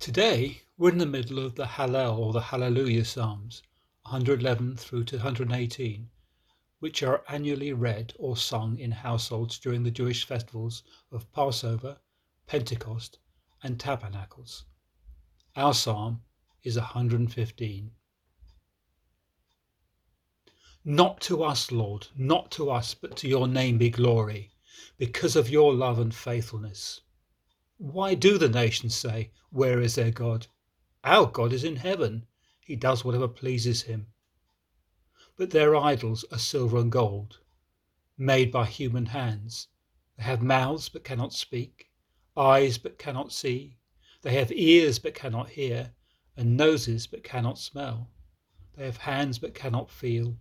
Today, we're in the middle of the Hallel or the Hallelujah Psalms, 111 through to 118, which are annually read or sung in households during the Jewish festivals of Passover, Pentecost, and Tabernacles. Our psalm is 115. Not to us, Lord, not to us, but to your name be glory, because of your love and faithfulness. Why do the nations say, Where is their God? Our God is in heaven. He does whatever pleases him. But their idols are silver and gold, made by human hands. They have mouths but cannot speak, eyes but cannot see. They have ears but cannot hear, and noses but cannot smell. They have hands but cannot feel,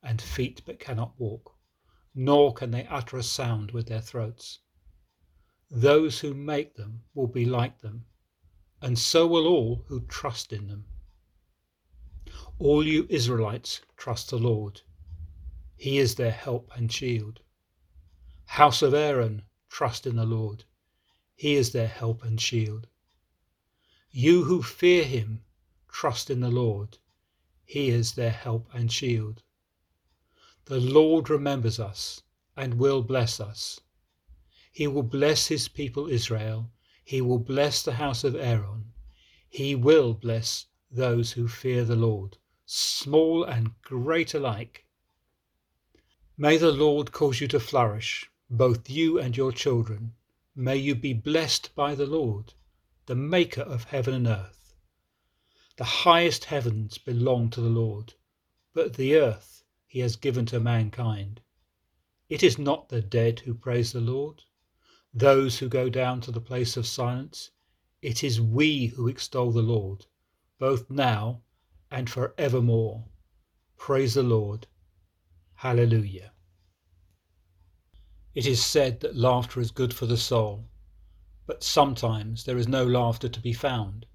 and feet but cannot walk, nor can they utter a sound with their throats. Those who make them will be like them, and so will all who trust in them. All you Israelites trust the Lord. He is their help and shield. House of Aaron, trust in the Lord. He is their help and shield. You who fear him, trust in the Lord. He is their help and shield. The Lord remembers us and will bless us. He will bless his people Israel. He will bless the house of Aaron. He will bless those who fear the Lord, small and great alike. May the Lord cause you to flourish, both you and your children. May you be blessed by the Lord, the Maker of heaven and earth. The highest heavens belong to the Lord, but the earth he has given to mankind. It is not the dead who praise the Lord, those who go down to the place of silence. It is we who extol the Lord, both now and for evermore. Praise the Lord. Hallelujah. It is said that laughter is good for the soul, but sometimes there is no laughter to be found.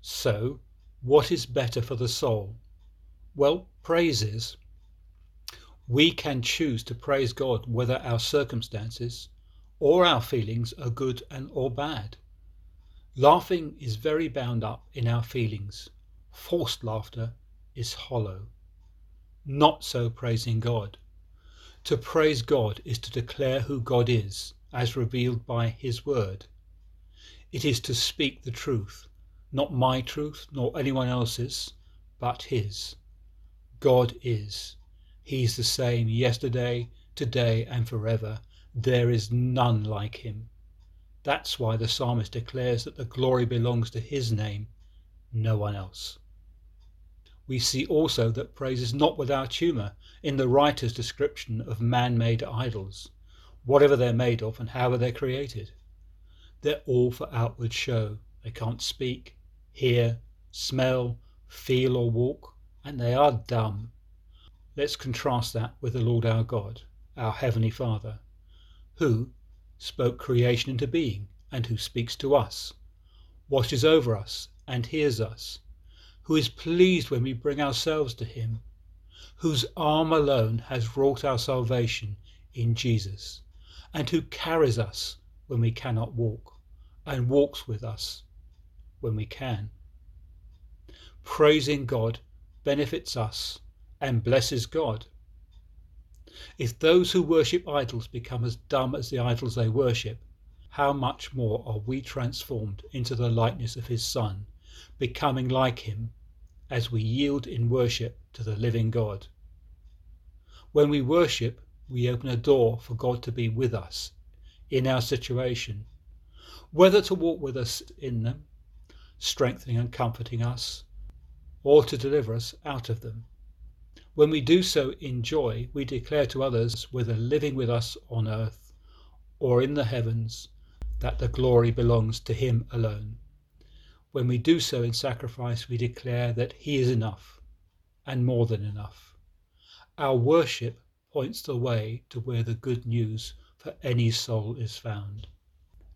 So, what is better for the soul? Well, praise is. We can choose to praise God whether our circumstances or our feelings are good and or bad. Laughing is very bound up in our feelings. Forced laughter is hollow. Not so praising God. To praise God is to declare who God is, as revealed by His Word. It is to speak the truth, not my truth nor anyone else's, but His. God is. He's the same yesterday, today, and forever. There is none like him. That's why the psalmist declares that the glory belongs to his name, no one else. We see also that praise is not without humour in the writer's description of man made idols, whatever they're made of and however they're created. They're all for outward show. They can't speak, hear, smell, feel, or walk, and they are dumb. Let's contrast that with the Lord our God, our Heavenly Father, who spoke creation into being and who speaks to us, watches over us and hears us, who is pleased when we bring ourselves to Him, whose arm alone has wrought our salvation in Jesus, and who carries us when we cannot walk, and walks with us when we can. Praising God benefits us and blesses God. If those who worship idols become as dumb as the idols they worship, how much more are we transformed into the likeness of his Son, becoming like him as we yield in worship to the living God. When we worship, we open a door for God to be with us in our situation, whether to walk with us in them, strengthening and comforting us, or to deliver us out of them. When we do so in joy, we declare to others, whether living with us on earth or in the heavens, that the glory belongs to Him alone. When we do so in sacrifice, we declare that He is enough and more than enough. Our worship points the way to where the good news for any soul is found.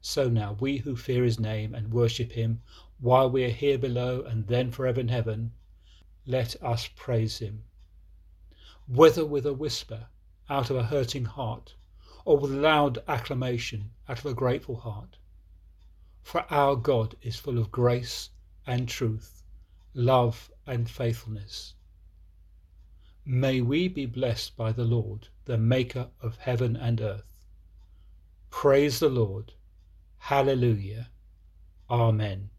So now, we who fear His name and worship Him while we are here below and then forever in heaven, let us praise Him whether with a whisper out of a hurting heart, or with loud acclamation out of a grateful heart. For our God is full of grace and truth, love and faithfulness. May we be blessed by the Lord, the Maker of heaven and earth. Praise the Lord. Hallelujah. Amen.